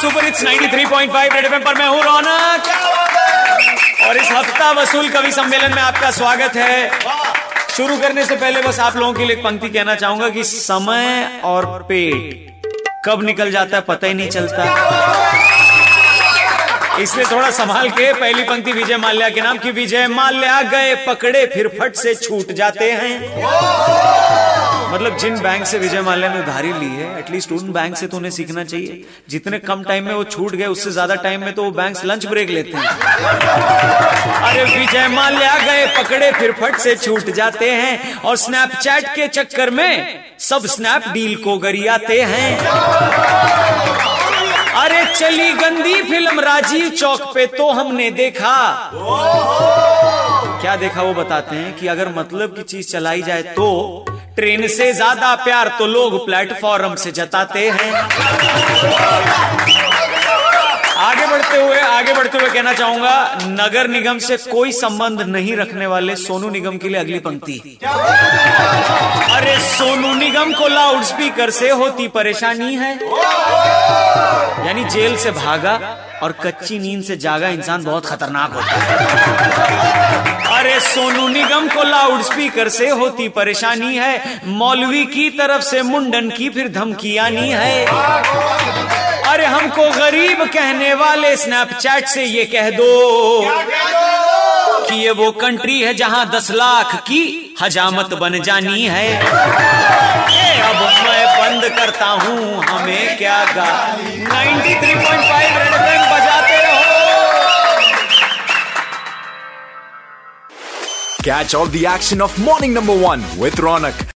Super hits 93.5 red FM पर मैं हूँ रौनक। और इस हफ़्ता वसूल कवि सम्मेलन में आपका स्वागत है। शुरू करने से पहले बस आप लोगों के लिए एक पंक्ति कहना चाहूँगा कि समय और पेट कब निकल जाता है पता ही नहीं चलता। इसलिए थोड़ा संभाल के पहली पंक्ति विजय माल्या के नाम की विजय माल्या गए पकड़े फिर फट से छूट जाते हैं। मतलब जिन बैंक से विजय माल्या ने उधारी ली है एटलीस्ट उन बैंक से तो उन्हें सीखना चाहिए। जितने कम टाइम में वो छूट गए, उससे ज़्यादा टाइम में तो वो बैंक लंच ब्रेक लेते हैं। अरे विजय माल्या गए पकड़े, फिर फट से छूट जाते हैं। और स्नैपचैट के चक्कर में सब स्नैप डील को गरियाते हैं। अरे चली गंदी फ़िल्म राजीव चौक पे तो हमने देखा। क्या देखा वो बताते हैं कि अगर मतलब की चीज़ चलाई जाए तो ट्रेन से ज़्यादा प्यार तो लोग प्लेटफॉर्म से जताते हैं। आगे बढ़ते हुए, आगे बढ़ते हुए कहना चाहूँगा, नगर निगम से कोई संबंध नहीं रखने वाले सोनू निगम के लिए अगली पंक्ति। अरे, सोनू निगम को लाउड स्पीकर से होती परेशानी है। यानी जेल से भागा और कच्ची नींद से जागा इंसान बहुत खतरनाक होता है। अरे सोनू निगम को लाउड स्पीकर से होती परेशानी है। मौलवी की तरफ़ से मुंडन की फिर धमकी आनी है। अरे हमको गरीब कहने वाले स्नैपचैट से ये कह दो कि ये वो कंट्री है जहाँ दस लाख की हजामत बन जानी है। करता हूँ, हमें क्या गाली? नाइनटी थ्री पॉइंट फाइव बजाते रहो। Catch of the action of morning number one with Raunak